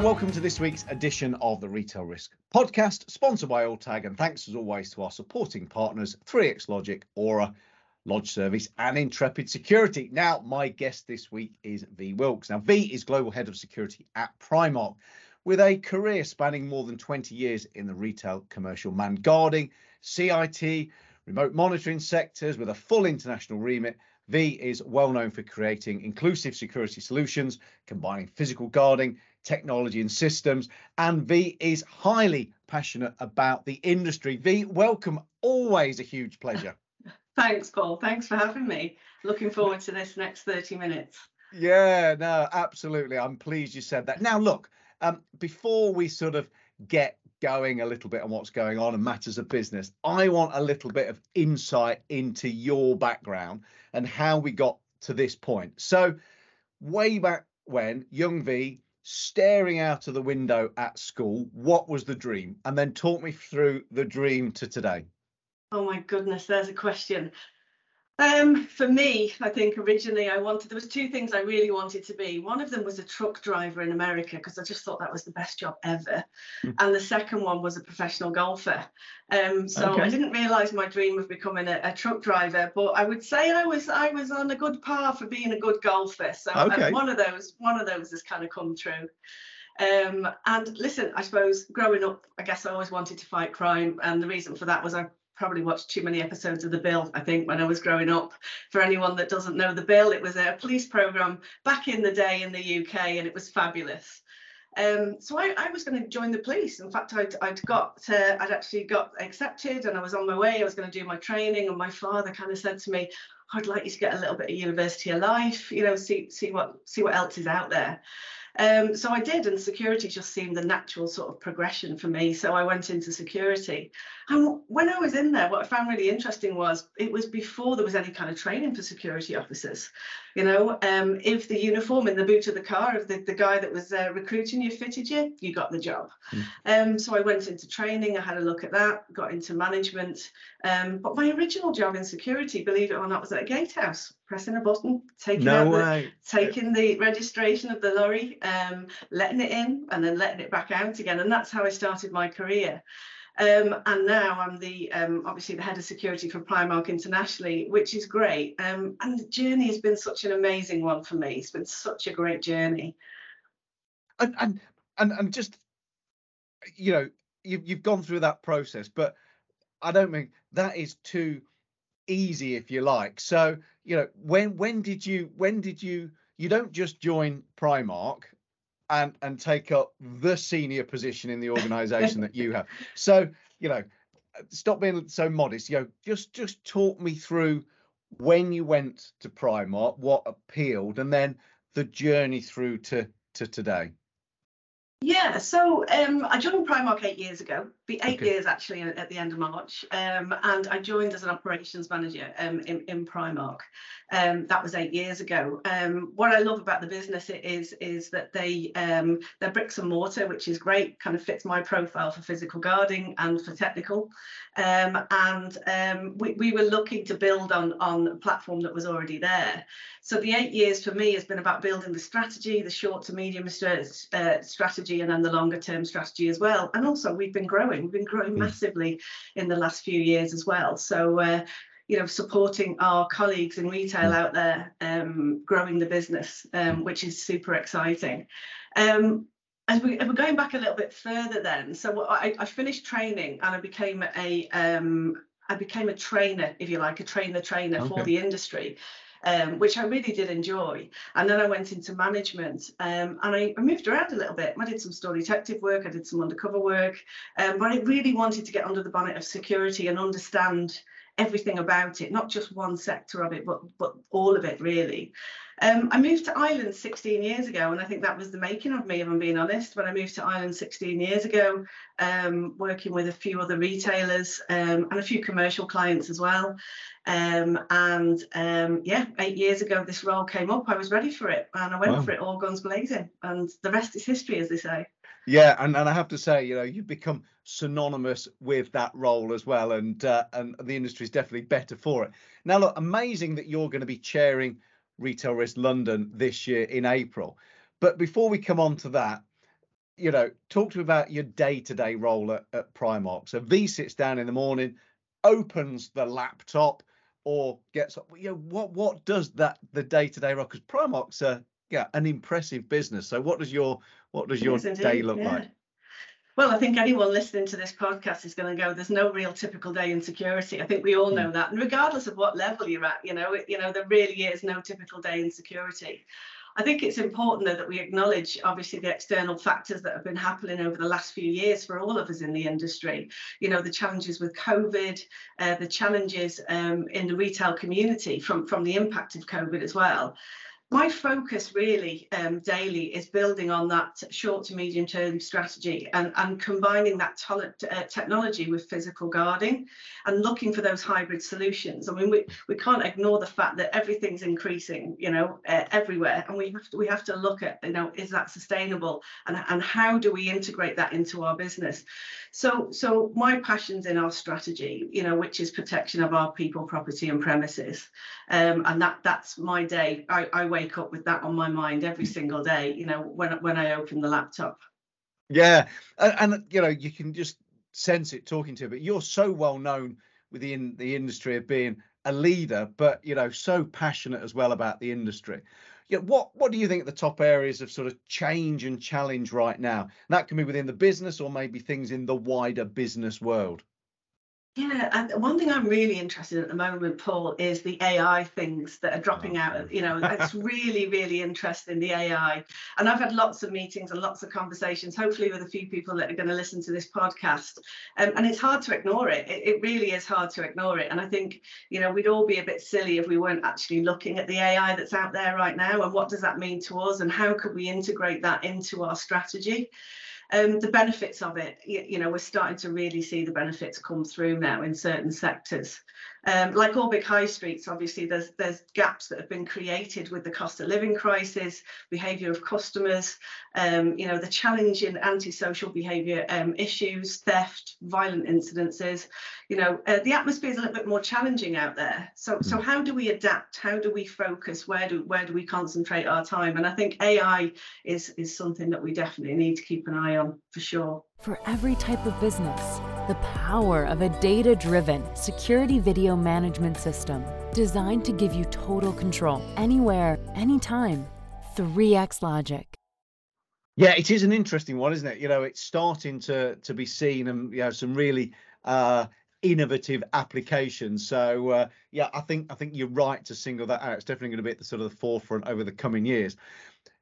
Welcome to this week's edition of the Retail Risk Podcast, sponsored by Alltag, and thanks as always to our supporting partners, 3x Logic, Aura, Lodge Service, and Intrepid Security. Now, my guest this week is V Wilkes. Now, V is Global Head of Security at Primark, with a career spanning more than 20 years in the retail, commercial, man guarding, CIT, remote monitoring sectors, with a full international remit. V is well known for creating inclusive security solutions, combining physical guarding, technology, and systems. And V is highly passionate about the industry. V, welcome. Always a huge pleasure. Thanks, Paul. Thanks for having me. Looking forward to this next 30 minutes. Yeah, no, absolutely. I'm pleased you said that. Now, look, um, before we sort of get going a little bit on what's going on and matters of business, I want a little bit of insight into your background and how we got to this point. So, way back when, young V, staring out of the window at school, what was the dream? And then talk me through the dream to today. Oh my goodness, there's a question. Um, for me, I think originally I wanted, there was two things I really wanted to be. One of them was a truck driver in America because I just thought that was the best job ever. Mm. And the second one was a professional golfer. Um, so okay. I didn't realise my dream of becoming a, a, truck driver, but I would say I was I was on a good path for being a good golfer. So okay. one of those one of those has kind of come true. Um, and listen, I suppose growing up, I guess I always wanted to fight crime, and the reason for that was I probably watched too many episodes of The Bill, I think, when I was growing up. For anyone that doesn't know The Bill, it was a police programme back in the day in the UK and it was fabulous. Um, so I, I was going to join the police. In fact, I'd, I'd got, uh, I'd actually got accepted and I was on my way. I was going to do my training and my father kind of said to me, I'd like you to get a little bit of university of life, you know, see, see what, see what else is out there. Um, so I did, and security just seemed the natural sort of progression for me. So I went into security. And when I was in there, what I found really interesting was it was before there was any kind of training for security officers. You know, um, if the uniform in the boot of the car of the, the guy that was uh, recruiting you fitted you, you got the job. Mm. Um, so I went into training, I had a look at that, got into management. Um, but my original job in security, believe it or not, was at a gatehouse, pressing a button, taking no out the, taking the registration of the lorry, um, letting it in, and then letting it back out again. And that's how I started my career. Um, and now I'm the um, obviously the head of security for Primark internationally, which is great. Um, and the journey has been such an amazing one for me. It's been such a great journey. And and and, and just you know you've you've gone through that process, but I don't mean that is too easy if you like. So you know when when did you when did you you don't just join Primark and and take up the senior position in the organization that you have. So you know stop being so modest. You know just just talk me through when you went to primark what appealed and then the journey through to to today. Yeah, so um, I joined Primark eight years ago, be eight okay. years actually at the end of March, um, and I joined as an operations manager um, in, in Primark. Um, that was eight years ago. Um, what I love about the business is is that they um, they're bricks and mortar, which is great, kind of fits my profile for physical guarding and for technical. and we, we were looking to build on on a platform that was already there. So the eight years for me has been about building the strategy, the short to medium uh, strategy strategy and then the longer term strategy as well. And also we've been growing, we've been growing hmm. massively in the last few years as well. So uh, you know, supporting our colleagues in retail hmm. out there, um, growing the business, um, which is super exciting. Um, as we, we're going back a little bit further then, so I, I finished training and I became a um, I became a trainer, if you like, a trainer trainer okay. for the industry um, which I really did enjoy. And then I went into management um, and I, I, moved around a little bit. I did some store detective work, I did some undercover work, um, but I really wanted to get under the bonnet of security and understand everything about it, not just one sector of it, but but all of it really. Um, I moved to Ireland 16 years ago, and I think that was the making of me, if I'm being honest. When I moved to Ireland 16 years ago, um, working with a few other retailers um, and a few commercial clients as well. Um, and um, yeah, eight years ago, this role came up. I was ready for it, and I went wow. for it all guns blazing. And the rest is history, as they say. Yeah, and, and I have to say, you know, you've become synonymous with that role as well, and uh, and the industry is definitely better for it. Now, look, amazing that you're going to be chairing Retail Risk London this year in April. But before we come on to that, you know, talk to me about your day-to-day role at, at Primark. So V sits down in the morning, opens the laptop, or gets up. you know what what does that the day-to-day role? Because Primark's a yeah an impressive business. So what does your what does your day look yeah. like? Well, I think anyone listening to this podcast is going to go, there's no real typical day in security. I think we all know that. And regardless of what level you're at, you know, it, you know, there really is no typical day in security. I think it's important though that we acknowledge obviously the external factors that have been happening over the last few years for all of us in the industry. You know, the challenges with COVID, uh, the challenges um, in the retail community from, from the impact of COVID as well my focus really um, daily is building on that short to medium term strategy and, and combining that uh, technology with physical guarding and looking for those hybrid solutions. I mean, we, we can't ignore the fact that everything's increasing, you know, uh, everywhere, and we have to we have to look at, you know, is that sustainable and, and how do we integrate that into our business? So so my passion's in our strategy, you know, which is protection of our people, property, and premises, um, and that that's my day. I, I wake up with that on my mind every single day, you know, when when I open the laptop. Yeah, and, and you know you can just sense it talking to you. But you're so well known within the industry of being a leader, but you know so passionate as well about the industry. Yeah, what what do you think are the top areas of sort of change and challenge right now? That can be within the business or maybe things in the wider business world. Yeah, and one thing I'm really interested in at the moment, Paul, is the AI things that are dropping Oh, out. You know, it's really, really interesting, the AI. And I've had lots of meetings and lots of conversations, hopefully with a few people that are going to listen to this podcast. Um, and it's hard to ignore it. it. It really is hard to ignore it. And I think, you know, we'd all be a bit silly if we weren't actually looking at the AI that's out there right now. And what does that mean to us? And how could we integrate that into our strategy? Um, the benefits of it, you, you, know, we're starting to really see the benefits come through now in certain sectors. Um, like all big high streets, obviously, there's there's gaps that have been created with the cost of living crisis, behaviour of customers, um, you know, the challenge in antisocial behaviour um, issues, theft, violent incidences. You know, uh, the atmosphere is a little bit more challenging out there. So so how do we adapt? How do we focus? Where do where do we concentrate our time? And I think AI is is something that we definitely need to keep an eye on for sure. For every type of business, the power of a data driven security video management system designed to give you total control anywhere, anytime. 3x Logic. Yeah, it is an interesting one, isn't it? You know, it's starting to to be seen and you know some really uh innovative applications. So uh, yeah, I think I think you're right to single that out. It's definitely going to be at the sort of the forefront over the coming years.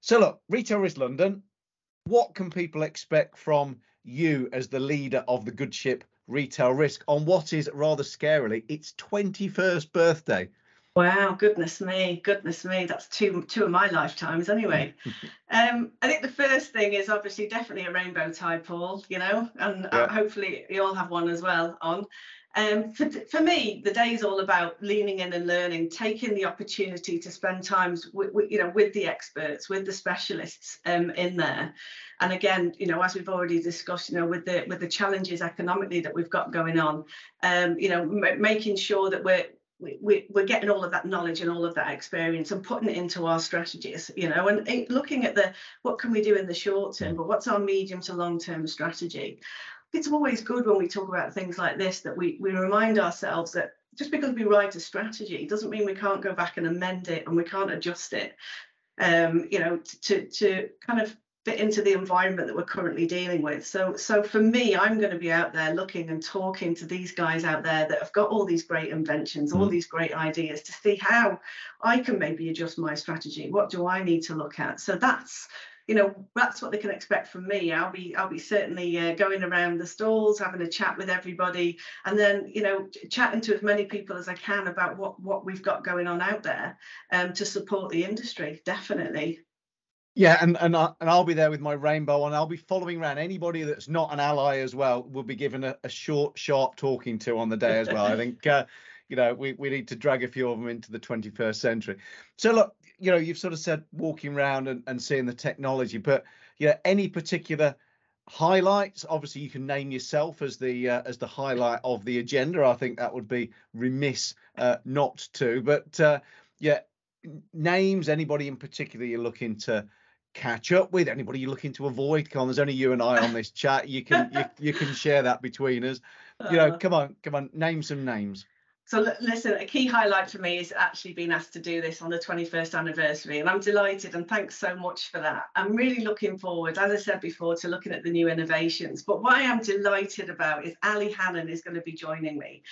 So look, Retail Risk London, what can people expect from you as the leader of the Good Ship Retail Risk on what is rather scarily its 21st birthday? Wow, goodness me, goodness me, that's two two of my lifetimes anyway. um, I think the first thing is obviously definitely a rainbow tie, Paul, you know, and Yeah. uh, hopefully you all have one as well on. Um, for, for me, the day is all about leaning in and learning, taking the opportunity to spend times with, with you know with the experts, with the specialists um, in there. And again, you know, as we've already discussed, you know, with the with the challenges economically that we've got going on, um, you know, m- making sure that we're we, we're getting all of that knowledge and all of that experience and putting it into our strategies you know and looking at the what can we do in the short term but what's our medium to long term strategy it's always good when we talk about things like this that we we remind ourselves that just because we write a strategy doesn't mean we can't go back and amend it and we can't adjust it um you know to to kind of fit into the environment that we're currently dealing with. So, so for me, I'm going to be out there looking and talking to these guys out there that have got all these great inventions, all Mm. these great ideas to see how I can maybe adjust my strategy. What do I need to look at? So that's you know that's what they can expect from me i'll be i'll be certainly uh, going around the stalls having a chat with everybody and then you know ch- chatting to as many people as i can about what what we've got going on out there um, to support the industry definitely Yeah, and and I, and I'll be there with my rainbow on. I'll be following around anybody that's not an ally as well. Will be given a, a short, sharp talking to on the day as well. I think uh, you know we we need to drag a few of them into the 21st century. So look, you know, you've sort of said walking around and, and seeing the technology, but yeah, any particular highlights? Obviously, you can name yourself as the uh, as the highlight of the agenda. I think that would be remiss uh, not to. But uh, yeah, names. Anybody in particular you're looking to catch up with? Anybody you're looking to avoid? Come on, there's only you and I on this chat. You can you, you can share that between us. You know, Uh, come on, come on, name some names. So listen, a key highlight for me is actually being asked to do this on the 21st anniversary, and I'm delighted and thanks so much for that. I'm really looking forward, as I said before, to looking at the new innovations. But what I am delighted about is Ali Hannon is going to be joining me.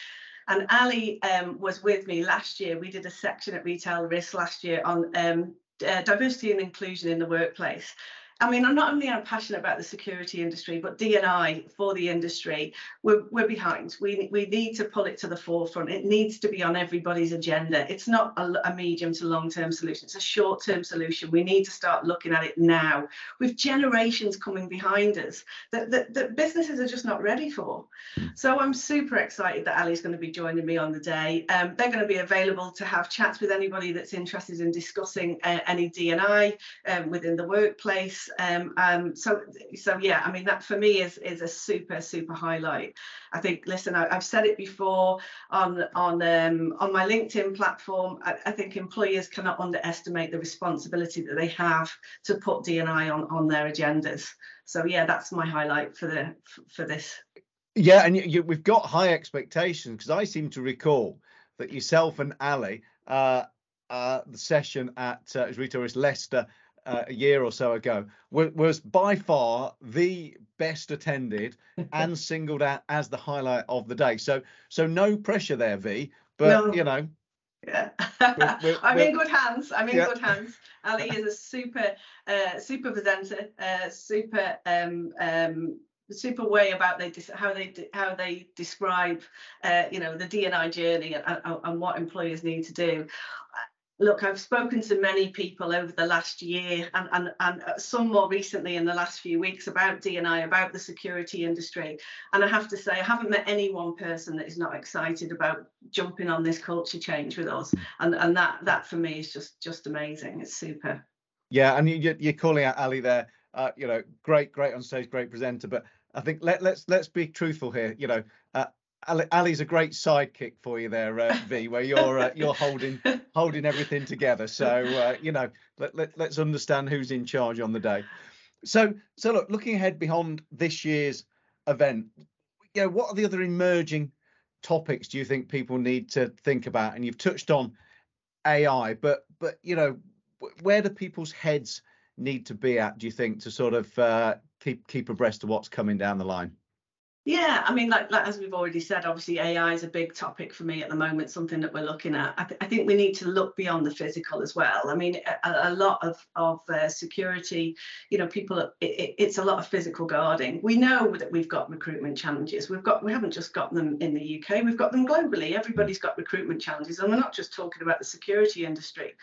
And Ali um, was with me last year. We did a section at Retail Risk last year on um, uh, diversity and inclusion in the workplace. I mean, I'm not only am passionate about the security industry, but D&I for the industry, we're, we're behind. We, we need to pull it to the forefront. It needs to be on everybody's agenda. It's not a, a medium to long term solution, it's a short term solution. We need to start looking at it now with generations coming behind us that, that, that businesses are just not ready for. So I'm super excited that Ali's going to be joining me on the day. Um, they're going to be available to have chats with anybody that's interested in discussing uh, any D&I um, within the workplace. Um, um, so, so yeah, I mean that for me is is a super super highlight. I think, listen, I, have said it before on on um, on my LinkedIn platform. I, I, think employers cannot underestimate the responsibility that they have to put D&I on on their agendas. So yeah, that's my highlight for the for this. Yeah, and you, you, we've got high expectations because I seem to recall that yourself and Ali, uh, uh, the session at uh, Retail Risk Leicester uh, a year or so ago was, was by far the best attended and singled out as the highlight of the day. So so no pressure there, V. But No. you know, Yeah, We're- we're- I'm we're- in good hands. I'm in Yeah. good hands. Ali is a super, uh, super presenter, uh, super, um, um, super way about they how they how they describe, uh, you know, the D&I journey and, and, and what employers need to do. Look, I've spoken to many people over the last year and, and, and uh, some more recently in the last few weeks about D&I, about the security industry. And I have to say, I haven't met any one person that is not excited about jumping on this culture change with us. And, and that, that for me is just, just amazing. It's super. yeah, and you- you're calling out Ali there. Uh, you know, great, great on stage, great presenter. But I think let let's let's be truthful here. You know, uh, Ali, Ali's a great sidekick for you there, uh, V, where you're uh, you're holding holding everything together. So uh, you know, let, let let's understand who's in charge on the day. So so look, looking ahead beyond this year's event, you know, what are the other emerging topics do you think people need to think about? And you've touched on AI, but but you know, where do people's heads need to be at? Do you think to sort of uh, keep keep abreast of what's coming down the line? Yeah, I mean, like, like as we've already said, obviously AI is a big topic for me at the moment, something that we're looking at. I, th- I think we need to look beyond the physical as well. I mean, a, a lot of of uh, security, you know, people, it, it, it's a lot of physical guarding. We know that we've got recruitment challenges. We've got, we haven't just got them in the UK, we've got them globally. Everybody's got recruitment challenges, and we're not just talking about the security industry.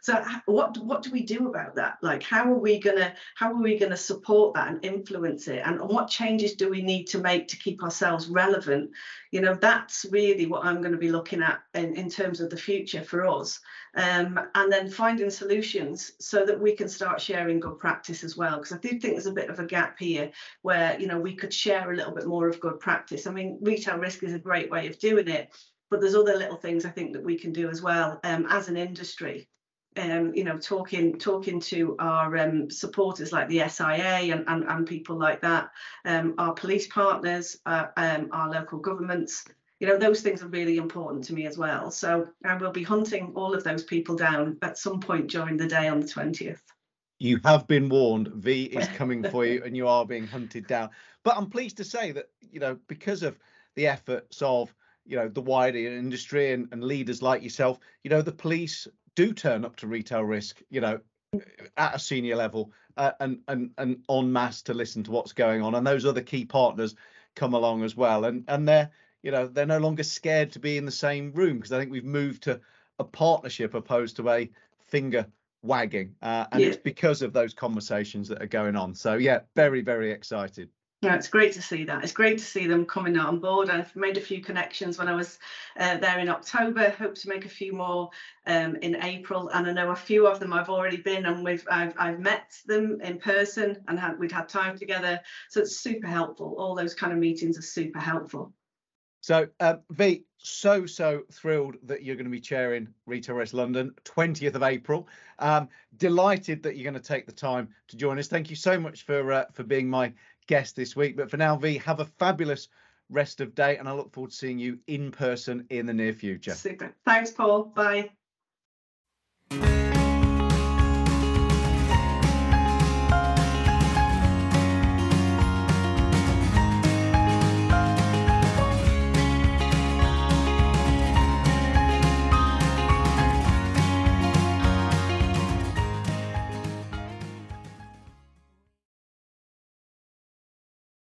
So, what what do we do about that? Like, how are we gonna how are we gonna support that and influence it? And what changes do we need to make to keep ourselves relevant? You know, that's really what I'm going to be looking at in, in terms of the future for us. Um, and then finding solutions so that we can start sharing good practice as well. Because I do think there's a bit of a gap here where, you know, we could share a little bit more of good practice. I mean, retail risk is a great way of doing it, but there's other little things I think that we can do as well um, as an industry um, you know, talking talking to our um, supporters like the SIA and, and, and people like that, um, our police partners, uh, um, our local governments. You know, those things are really important to me as well. So I will be hunting all of those people down at some point during the day on the 20th. You have been warned. V is coming for you, and you are being hunted down. But I'm pleased to say that you know because of the efforts of you know the wider industry and, and leaders like yourself, you know the police do turn up to retail risk, you know, at a senior level uh, and and and en masse to listen to what's going on, and those other key partners come along as well, and and they're you know they're no longer scared to be in the same room because I think we've moved to a partnership opposed to a finger wagging, uh, and Yeah. it's because of those conversations that are going on. So yeah, very very excited. Yeah, it's great to see that. It's great to see them coming on board. I've made a few connections when I was uh, there in October. Hope to make a few more um, in April, and I know a few of them I've already been and we've I've, I've met them in person and had, we'd had time together. So it's super helpful. All those kind of meetings are super helpful. So, um, V, so, so thrilled that you're going to be chairing Retail Risk London, 20th of April. Um, delighted that you're going to take the time to join us. Thank you so much for uh, for being my guest this week. But for now, V, have a fabulous rest of day, and I look forward to seeing you in person in the near future. Super. Thanks, Paul. Bye.